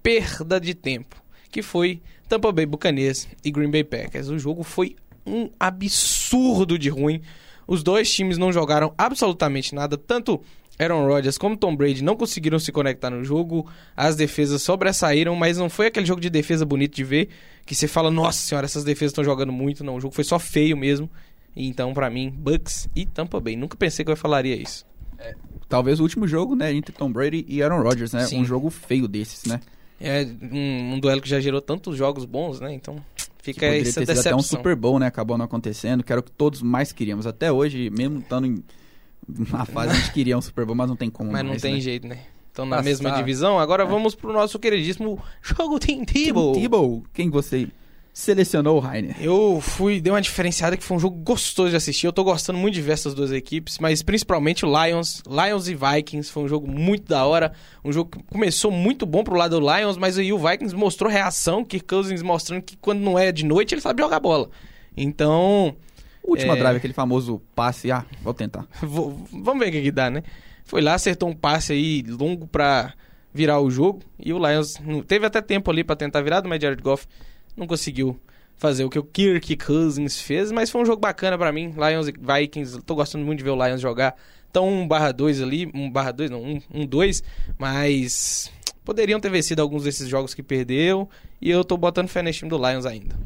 perda de tempo que foi Tampa Bay Buccaneers e Green Bay Packers. O jogo foi um absurdo de ruim. Os dois times não jogaram absolutamente nada, tanto Aaron Rodgers como Tom Brady não conseguiram se conectar no jogo, as defesas sobressaíram, mas não foi aquele jogo de defesa bonito de ver, que você fala, nossa senhora, essas defesas estão jogando muito, não, o jogo foi só feio mesmo. Então, para mim, Bucks e Tampa Bay. Nunca pensei que eu falaria isso. É, talvez o último jogo, né, entre Tom Brady e Aaron Rodgers, né? Sim. Um jogo feio desses, né? É um, um, duelo que já gerou tantos jogos bons, né? Então fica aí essa ter decepção. até um Super Bowl, né? Acabou não acontecendo, que era o que todos mais queríamos. Até hoje, mesmo estando em, na fase, a gente queria um Super Bowl, mas não tem como Mas mais, não tem né? jeito, né? estão na Passar. mesma divisão. Agora vamos pro nosso queridíssimo jogo Tim Tebow. Tim Tebow, quem você selecionou, Rainer? Eu fui, dei uma diferenciada que foi um jogo gostoso de assistir. Eu tô gostando muito de ver essas duas equipes, mas principalmente o Lions. Lions e Vikings foi um jogo muito da hora. Um jogo que começou muito bom pro lado do Lions, mas aí o Vikings mostrou reação. Kirk Cousins mostrando que quando não é de noite ele sabe jogar bola. Então, Última É. drive, aquele famoso passe. Ah, vou tentar. Vou- vamos ver o que, que dá, né? Foi lá, acertou um passe aí longo pra virar o jogo. E o Lions não- teve até tempo ali pra tentar virar, mas Jared Goff não conseguiu fazer o que o Kirk Cousins fez. Mas foi um jogo bacana pra mim. Lions e Vikings, tô gostando muito de ver o Lions jogar. Então 1 barra 2 ali, 1 barra 2 não, 1, 1 2, mas poderiam ter vencido alguns desses jogos que perdeu. E eu tô botando fé nesse time do Lions ainda.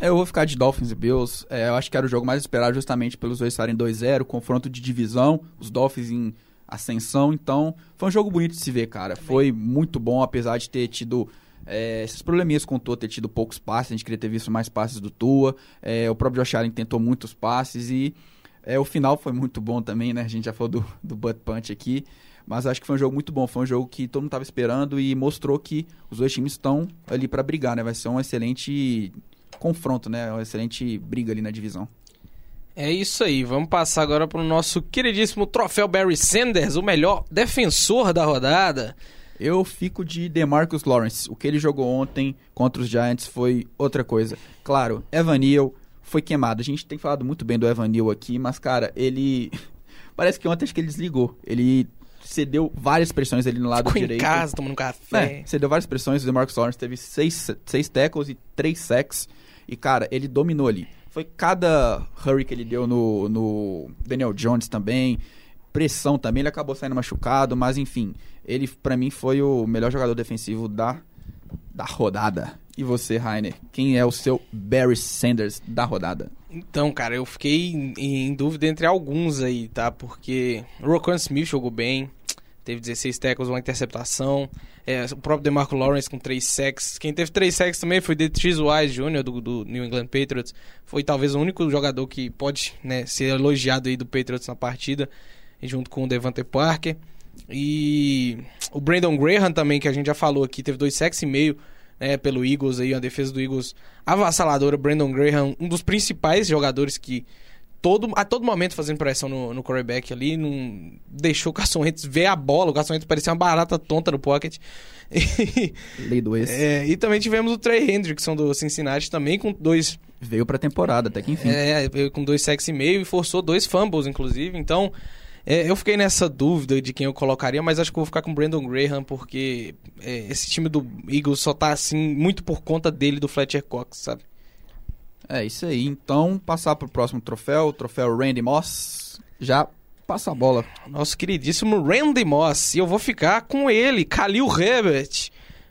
É, Eu vou ficar de Dolphins e Bills. É, eu acho que era o jogo mais esperado justamente pelos dois estarem 2-0, confronto de divisão, os Dolphins em ascensão. Então, foi um jogo bonito de se ver, cara. Foi muito bom, apesar de ter tido é, esses probleminhas com o Tua, ter tido poucos passes. A gente queria ter visto mais passes do Tua. É, o próprio Josh Allen tentou muitos passes e é, o final foi muito bom também, né? A gente já falou do, do butt punch aqui. Mas acho que foi um jogo muito bom. Foi um jogo que todo mundo estava esperando e mostrou que os dois times estão ali para brigar, né? Vai ser um excelente confronto, né? Uma excelente briga ali na divisão. É isso aí, vamos passar agora para o nosso queridíssimo troféu Barry Sanders, o melhor defensor da rodada. Eu fico de DeMarcus Lawrence. O que ele jogou ontem contra os Giants foi outra coisa. Claro, Evan Neal foi queimado. A gente tem falado muito bem do Evan Neal aqui, mas, cara, ele... Parece que ontem acho que ele desligou. Ele cedeu várias pressões ali no lado Ficou em direito. casa tomando café. É, cedeu várias pressões. O DeMarcus Lawrence teve seis, seis tackles e três sacks. E, cara, ele dominou ali. Foi cada hurry que ele deu no, no Daniel Jones também. Pressão também. Ele acabou saindo machucado, mas enfim. Ele, pra mim, foi o melhor jogador defensivo da, da rodada. E você, Rainer? Quem é o seu Barry Sanders da rodada? Então, cara, eu fiquei em, em dúvida entre alguns aí, tá? Porque Roquan Smith jogou bem, teve 16 tackles, uma interceptação. É, o próprio DeMarco Lawrence com 3 sacks. Quem teve 3 sacks também foi Detriz Wise Jr. Do, do New England Patriots. Foi talvez o único jogador que pode né, ser elogiado aí do Patriots na partida, junto com o Devante Parker. E o Brandon Graham também, que a gente já falou aqui, teve 2 sacks e meio né, pelo Eagles aí, a defesa do Eagles avassaladora. Brandon Graham, um dos principais jogadores que todo, a todo momento fazendo pressão no, no quarterback ali, não deixou o Carson Wentz ver a bola. O Carson Wentz parecia uma barata tonta no pocket. E, Lei do ex. é, e também tivemos o Trey Hendrickson do Cincinnati também com dois Veio pra temporada, até que enfim. é, veio com dois sacks e meio e forçou dois fumbles, inclusive. Então, é, eu fiquei nessa dúvida de quem eu colocaria, mas acho que vou ficar com o Brandon Graham, porque é, esse time do Eagles só tá assim muito por conta dele, do Fletcher Cox, sabe? É isso aí. Então, passar pro próximo troféu, o troféu Randy Moss. Já passa a bola. Nosso queridíssimo Randy Moss. E eu vou ficar com ele, Khalil Herbert.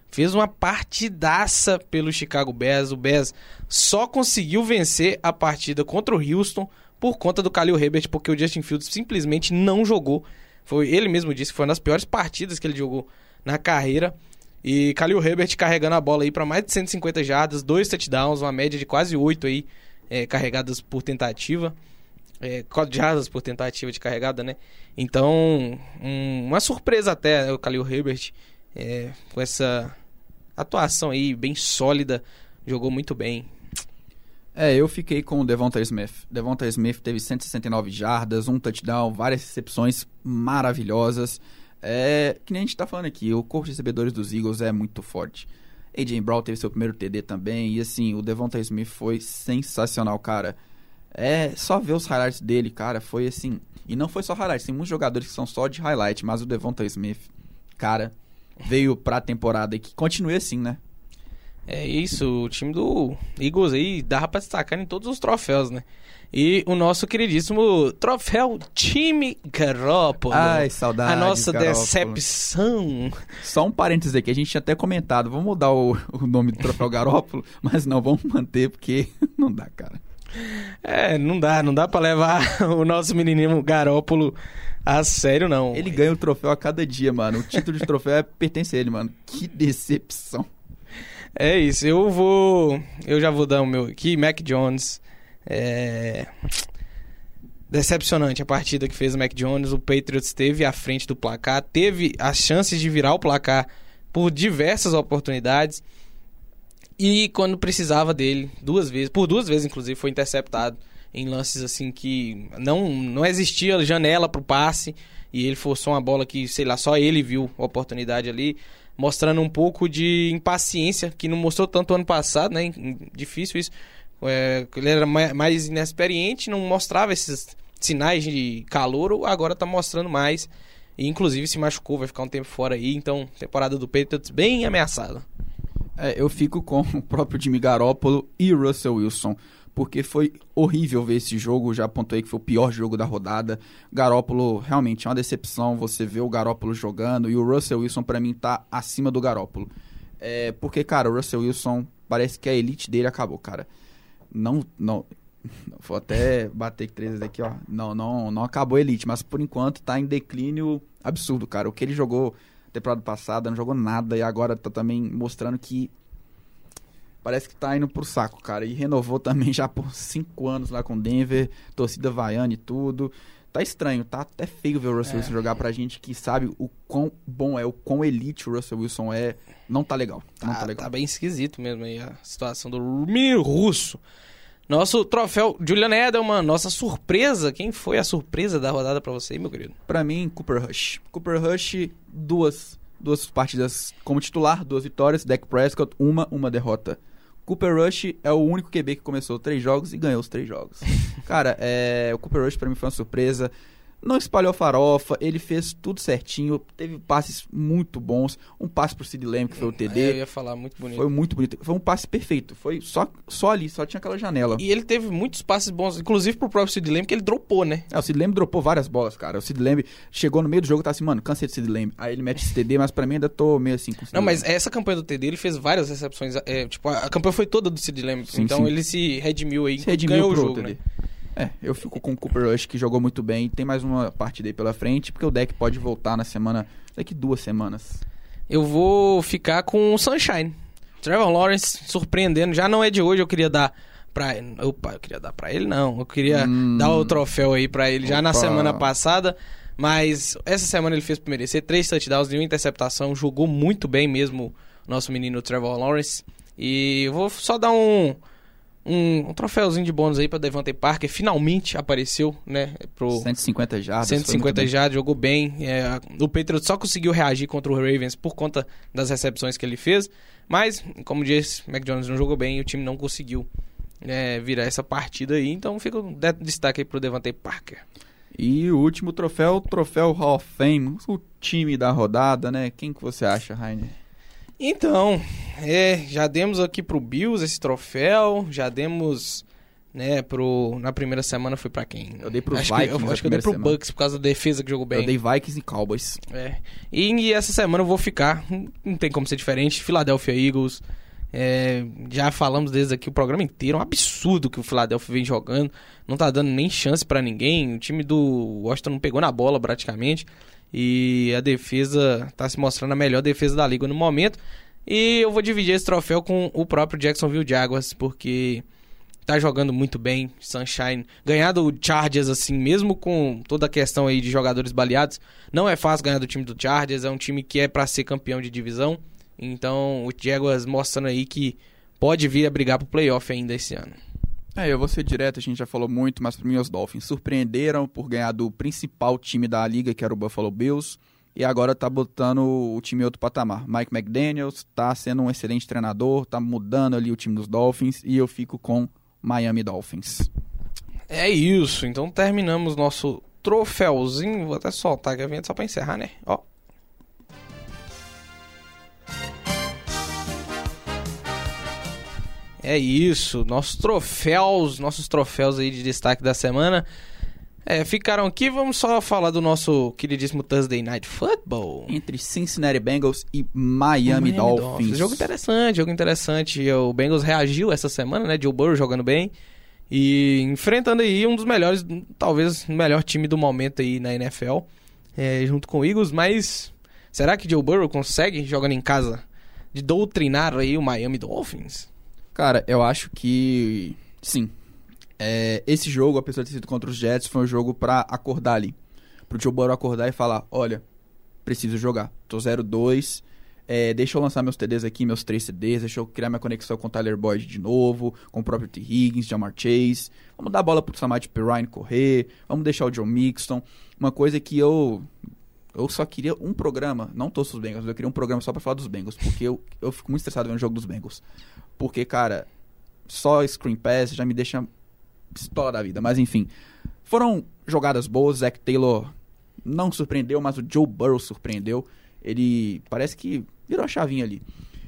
Fez uma partidaça pelo Chicago Bears. O Bears só conseguiu vencer a partida contra o Houston por conta do Khalil Herbert, porque o Justin Fields simplesmente não jogou. Foi ele mesmo disse que foi uma das piores partidas que ele jogou na carreira. E Khalil Herbert carregando a bola aí para mais de 150 jardas, dois touchdowns, uma média de quase 8 aí é, carregadas por tentativa. É, 4 jardas por tentativa de carregada, né? Então, um- uma surpresa até né, o Khalil Herbert é, com essa atuação aí bem sólida, jogou muito bem. É, eu fiquei com o Devonta Smith. Devonta Smith teve 169 jardas, um touchdown, várias recepções maravilhosas. É, que nem a gente tá falando aqui, o corpo de recebedores dos Eagles é muito forte. AJ Brown teve seu primeiro TD também, e assim, o Devonta Smith foi sensacional, cara. É, só ver os highlights dele, cara, foi assim... E não foi só highlights, tem muitos jogadores que são só de highlight, mas o Devonta Smith, cara, veio pra temporada e que continue assim, né? É isso, o time do Eagles aí dava pra destacar em todos os troféus, né? E o nosso queridíssimo troféu time Garoppolo. Ai, saudades, A nossa Garoppolo. decepção. Só um parênteses aqui, a gente tinha até comentado, vamos mudar o, o nome do troféu Garópolo, mas não, vamos manter porque não dá, cara. É, não dá, não dá pra levar o nosso menininho Garópolo a sério, não. Ele ganha o troféu a cada dia, mano. O título de troféu é, pertence a ele, mano. Que decepção. É isso, eu vou. Eu já vou dar o meu aqui, Mac Jones. É. decepcionante a partida que fez o Mac Jones. O Patriots teve à frente do placar, teve as chances de virar o placar por diversas oportunidades. E quando precisava dele, duas vezes, por duas vezes inclusive, foi interceptado em lances assim que não, não existia janela para o passe e ele forçou uma bola que, sei lá, só ele viu a oportunidade ali, mostrando um pouco de impaciência que não mostrou tanto ano passado, né? Difícil isso. É, ele era mais inexperiente, não mostrava esses sinais de calor, agora tá mostrando mais. E inclusive se machucou, vai ficar um tempo fora aí, então temporada do Patriots bem ameaçada. É, eu fico com o próprio Jimmy Garoppolo e Russell Wilson, porque foi horrível ver esse jogo, já apontei que foi o pior jogo da rodada. Garoppolo realmente é uma decepção, você vê o Garoppolo jogando e o Russell Wilson para mim tá acima do Garoppolo. É, porque, cara, o Russell Wilson parece que a elite dele acabou, cara. Não, não, Vou até bater três aqui, ó. Não, não, não acabou a elite, mas por enquanto tá em declínio absurdo, cara. O que ele jogou temporada passada, não jogou nada e agora tá também mostrando que parece que tá indo pro saco, cara. E renovou também já por cinco anos lá com Denver, torcida vaiana e tudo. Tá estranho, tá até feio ver o Russell é. Wilson jogar pra gente que sabe o quão bom é, o quão elite o Russell Wilson é. Não tá legal. Não tá, tá legal. Tá bem esquisito mesmo aí a situação do menino russo. Nosso troféu Julian Edelman, nossa surpresa. Quem foi a surpresa da rodada para você, meu querido? Para mim, Cooper Rush. Cooper Rush, duas, duas partidas como titular, duas vitórias. Dak Prescott, uma, uma derrota. Cooper Rush é o único QB que começou três jogos e ganhou os três jogos. Cara, é, o Cooper Rush para mim foi uma surpresa não espalhou farofa, ele fez tudo certinho, teve passes muito bons, um passe pro Sid Lamb, que foi o TD. É, eu ia falar, muito bonito. Foi muito bonito, foi um passe perfeito, foi só, só ali, só tinha aquela janela. E ele teve muitos passes bons, inclusive pro próprio Sid Lamb, que ele dropou, né? É, o Sid Lamb dropou várias bolas, cara, o Sid Lamb chegou no meio do jogo e tá assim, mano, cansei do Sid Lamb, aí ele mete esse TD, mas pra mim ainda tô meio assim com Não, mas essa campanha do TD, ele fez várias recepções, é, tipo, a, campanha foi toda do Sid Lamb, sim, então sim. ele se redimiu aí, se redimiu ganhou o jogo, TD. né? É, eu fico com o Cooper Rush, que jogou muito bem. Tem mais uma partida aí pela frente, porque o deck pode voltar na semana. daqui duas semanas. Eu vou ficar com o Sunshine. Trevor Lawrence surpreendendo. Já não é de hoje, eu queria dar pra. Opa, eu queria dar pra ele, não. Eu queria hum, dar o troféu aí pra ele opa. já na semana passada. Mas essa semana ele fez por merecer. Três touchdowns e uma interceptação. Jogou muito bem mesmo nosso menino Trevor Lawrence. E eu vou só dar um um, um troféuzinho de bônus aí para Devante Parker. Finalmente apareceu, né? Pro 150 jardas. 150 jardas, jogou bem. É, o Patriots só conseguiu reagir contra o Ravens por conta das recepções que ele fez. Mas, como disse, Mac Jones não jogou bem e o time não conseguiu é, virar essa partida aí. Então fica um destaque aí pro Devante Parker. E o último troféu, o troféu Hall of Fame, o time da rodada, né? Quem que você acha, Rainer? Então, é, já demos aqui pro Bills esse troféu, já demos, né, pro... Na primeira semana foi para quem? Eu dei pro acho Vikings que, eu, acho que eu dei pro semana. Bucks por causa da defesa que jogou bem. Eu dei Vikings e Cowboys. É. E, e essa semana eu vou ficar, não tem como ser diferente, Philadelphia Eagles. É, já falamos desde aqui o programa inteiro, é um absurdo que o Philadelphia vem jogando, não tá dando nem chance para ninguém. O time do Washington não pegou na bola praticamente. E a defesa está se mostrando a melhor defesa da liga no momento. E eu vou dividir esse troféu com o próprio Jacksonville Jaguars, porque tá jogando muito bem, Sunshine. Ganhar do Chargers, assim, mesmo com toda a questão aí de jogadores baleados, não é fácil ganhar do time do Chargers, é um time que é para ser campeão de divisão. Então, o Jaguars mostrando aí que pode vir a brigar pro playoff ainda esse ano. É, eu vou ser direto, a gente já falou muito, mas para mim os Dolphins surpreenderam por ganhar do principal time da liga, que era o Buffalo Bills, e agora tá botando o time em outro patamar. Mike McDaniels tá sendo um excelente treinador, tá mudando ali o time dos Dolphins, e eu fico com Miami Dolphins. É isso, então terminamos nosso troféuzinho, vou até soltar a vinheta só para encerrar, né? Ó. É isso, nossos troféus, nossos troféus aí de destaque da semana. É, ficaram aqui, vamos só falar do nosso queridíssimo Thursday Night Football. Entre Cincinnati Bengals e Miami, Miami Dolphins. Dolphins. Jogo interessante, jogo interessante. O Bengals reagiu essa semana, né? Joe Burrow jogando bem. E enfrentando aí um dos melhores, talvez o melhor time do momento aí na NFL. É, junto com o Eagles, mas será que Joe Burrow consegue, jogando em casa, de doutrinar aí o Miami Dolphins? Cara, eu acho que sim. É, esse jogo, apesar de ter sido contra os Jets, foi um jogo pra acordar ali. Pro Joe Burrow acordar e falar, olha, preciso jogar. Tô 0-2, é, deixa eu lançar meus TDs aqui, meus três TDs, deixa eu criar minha conexão com o Tyler Boyd de novo, com o próprio T. Higgins, Jamar Chase. Vamos dar a bola pro Samad Ryan correr, vamos deixar o John Mixon. Uma coisa que eu eu só queria um programa, não todos os Bengals, eu queria um programa só pra falar dos Bengals, porque eu, eu fico muito estressado vendo o jogo dos Bengals. Porque, cara, só screen pass já me deixa pistola da vida. Mas enfim, foram jogadas boas. Zach Taylor não surpreendeu, mas o Joe Burrow surpreendeu. Ele parece que virou a chavinha ali.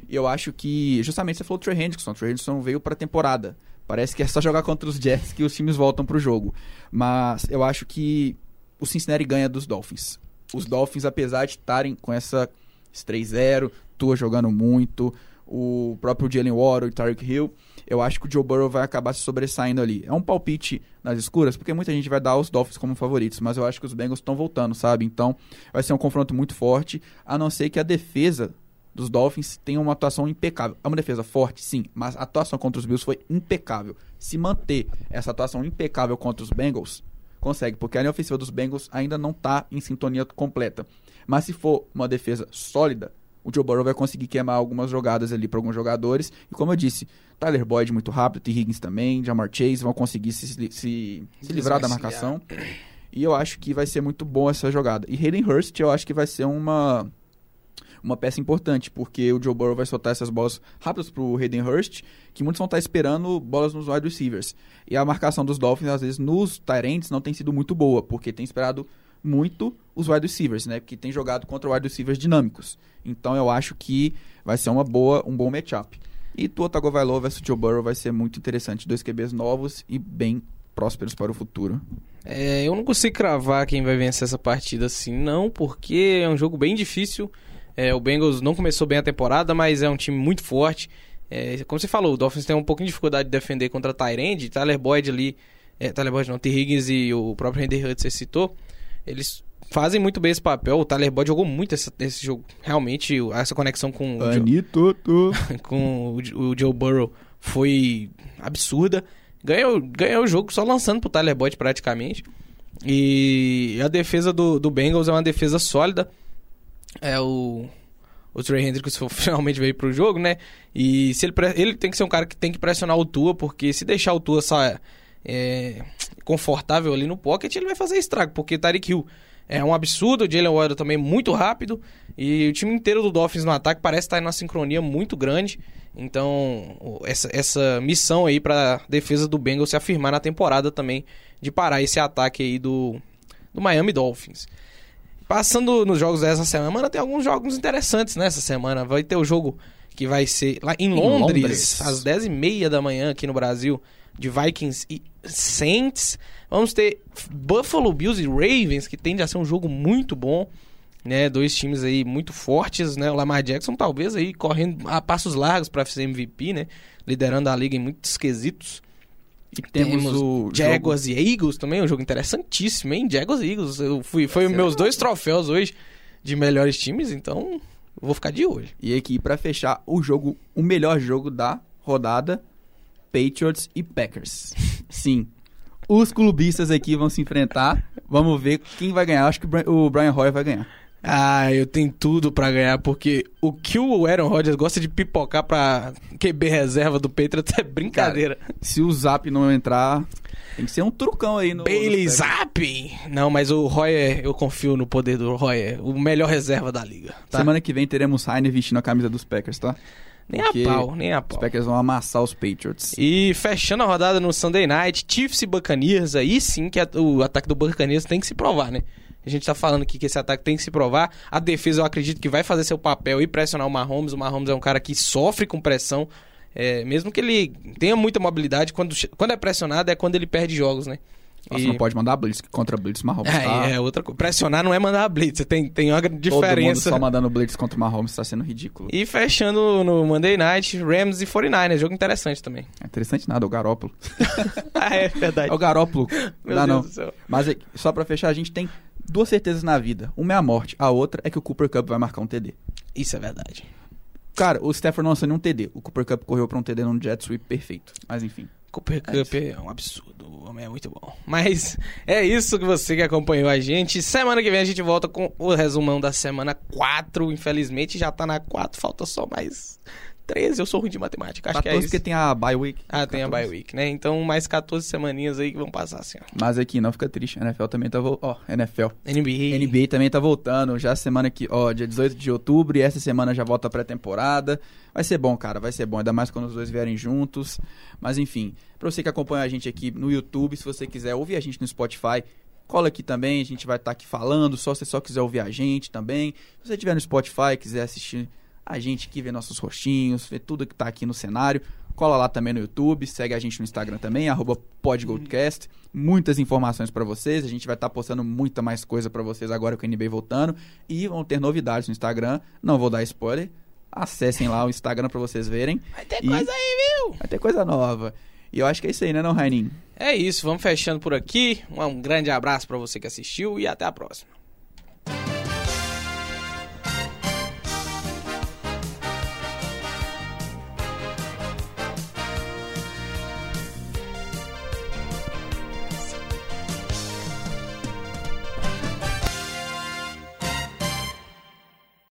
E eu acho que, justamente você falou o Trey Hendrickson. O Trey Hendrickson veio pra temporada. Parece que é só jogar contra os Jets que os times voltam pro jogo. Mas eu acho que o Cincinnati ganha dos Dolphins. Os Dolphins, apesar de estarem com essa 3-0, Tua jogando muito, o próprio Jalen Waddle e Tyreek Hill, eu acho que o Joe Burrow vai acabar se sobressaindo ali. É um palpite nas escuras, porque muita gente vai dar os Dolphins como favoritos, mas eu acho que os Bengals estão voltando, sabe? Então vai ser um confronto muito forte, a não ser que a defesa dos Dolphins tenha uma atuação impecável. É uma defesa forte, sim, mas a atuação contra os Bills foi impecável. Se manter essa atuação impecável contra os Bengals, consegue, porque a linha ofensiva dos Bengals ainda não está em sintonia completa. Mas se for uma defesa sólida, o Joe Burrow vai conseguir queimar algumas jogadas ali para alguns jogadores. E como eu disse, Tyler Boyd muito rápido, T. Higgins também, Jamar Chase vão conseguir se, se, se livrar da marcação. E eu acho que vai ser muito bom essa jogada. E Hayden Hurst eu acho que vai ser uma uma peça importante, porque o Joe Burrow vai soltar essas bolas rápidas pro Hayden Hurst, que muitos vão estar esperando bolas nos wide receivers. E a marcação dos Dolphins, às vezes, nos Tyrants não tem sido muito boa, porque tem esperado muito os wide receivers, né? Porque tem jogado contra wide receivers dinâmicos. Então eu acho que vai ser uma boa, um bom matchup. E Tua Tagovailoa versus Joe Burrow vai ser muito interessante. Dois QBs novos e bem prósperos para o futuro. É, eu não consigo cravar quem vai vencer essa partida assim, não, porque é um jogo bem difícil. É, o Bengals não começou bem a temporada, mas é um time muito forte. É, como você falou, o Dolphins tem um pouquinho de dificuldade de defender contra Tyrande. Tyler Boyd ali, é, Tyler Boyd não, T. Higgins e o próprio Randy Hudson citou. Eles fazem muito bem esse papel. O Tyler Boyd jogou muito esse, esse jogo. Realmente, essa conexão com, o Joe, com o, o Joe Burrow foi absurda. Ganhou, ganhou o jogo só lançando pro Tyler Boyd praticamente. E a defesa do, do Bengals é uma defesa sólida. É o. O Trey Hendricks finalmente veio pro jogo, né? E se ele, ele tem que ser um cara que tem que pressionar o Tua, porque se deixar o Tua só é, confortável ali no pocket, ele vai fazer estrago, porque Tyreek Hill é um absurdo, o Jalen Waddle também muito rápido, e o time inteiro do Dolphins no ataque parece estar em uma sincronia muito grande. Então, essa, essa missão aí para defesa do Bengals se afirmar na temporada também, de parar esse ataque aí do, do Miami Dolphins. Passando nos jogos dessa semana, tem alguns jogos interessantes nessa semana. Vai ter o jogo que vai ser lá em Londres, em Londres. às 10h30 da manhã aqui no Brasil, de Vikings e Saints. Vamos ter Buffalo Bills e Ravens, que tende a ser um jogo muito bom. Né, dois times aí muito fortes, né? O Lamar Jackson talvez aí correndo a passos largos para ser MVP, né? Liderando a liga em muitos quesitos. E temos, temos o Jaguars jogo... e Eagles também, um jogo interessantíssimo, hein? Jaguars e Eagles. Eu fui, foi os meus dois troféus hoje de melhores times, então vou ficar de olho. E aqui, para fechar, o jogo, o melhor jogo da rodada, Patriots e Packers. Sim. Os clubistas aqui vão se enfrentar. Vamos ver quem vai ganhar. Acho que o Brian Hoyer vai ganhar. Ah, eu tenho tudo para ganhar, porque o que o Aaron Rodgers gosta de pipocar pra QB reserva do Patriots é brincadeira. Cara, se o Zap não entrar, tem que ser um trucão aí no. Bailey no Zap! Não, mas o Royer, eu confio no poder do Royer, o melhor reserva da liga. Tá? Semana que vem teremos Heine vestindo a camisa dos Packers, tá? Nem a pau, nem a pau. Os Packers vão amassar os Patriots. E fechando a rodada no Sunday Night, Chiefs e Buccaneers, aí sim que a, o ataque do Buccaneers tem que se provar, né? A gente tá falando aqui que esse ataque tem que se provar. A defesa eu acredito que vai fazer seu papel e pressionar o Mahomes. O Mahomes é um cara que sofre com pressão. É, mesmo que ele tenha muita mobilidade, quando, quando é pressionado é quando ele perde jogos, né? Nossa, e... não pode mandar blitz, contra blitz Mahomes é, tá... É, outra coisa. Pressionar não é mandar blitz, tem, tem uma diferença. Todo mundo só mandando blitz contra o Mahomes tá sendo ridículo. E fechando no Monday Night, Rams e 49ers, jogo interessante também. É interessante nada, o Garópolo. ah, é verdade. É o Garópolo. Meu Deus não. do céu. Mas é, só pra fechar, a gente tem duas certezas na vida. Uma é a morte, a outra é que o Cooper Cup vai marcar um TD. Isso é verdade. Cara, o Stafford não lançou nenhum TD. O Cooper Cup correu pra um TD num jet sweep perfeito. Mas enfim. Cooper Cup é um absurdo. O homem é muito bom. Mas é isso que você que acompanhou a gente. Semana que vem a gente volta com o resumão da semana 4. Infelizmente já tá na 4, falta só mais 13. Eu sou ruim de matemática. Acho 14 que é isso. porque tem a bye week. Ah, tem a 14. bye week, né? Então mais 14 semaninhas aí que vão passar assim, ó. Mas aqui não fica triste, a NFL também tá voltando. Ó, NFL. NBA. NBA também tá voltando, já semana que, ó, dia 18 de outubro e essa semana já volta a pré-temporada. Vai ser bom, cara, vai ser bom, ainda mais quando os dois vierem juntos. Mas enfim, pra você que acompanha a gente aqui no YouTube, se você quiser ouvir a gente no Spotify, cola aqui também, a gente vai estar aqui falando, só se você só quiser ouvir a gente também. Se você estiver no Spotify, quiser assistir a gente aqui, ver nossos rostinhos, ver tudo que tá aqui no cenário, cola lá também no YouTube, segue a gente no Instagram também, arroba podgoldcast. Muitas informações pra vocês, a gente vai estar postando muita mais coisa pra vocês agora com o NBA voltando. E vão ter novidades no Instagram, não vou dar spoiler. Acessem lá o Instagram pra vocês verem. Vai ter E- coisa aí, viu? Vai ter coisa nova. E eu acho que é isso aí, né, não, Rainin? É isso, vamos fechando por aqui. Um, um grande abraço pra você que assistiu e até a próxima.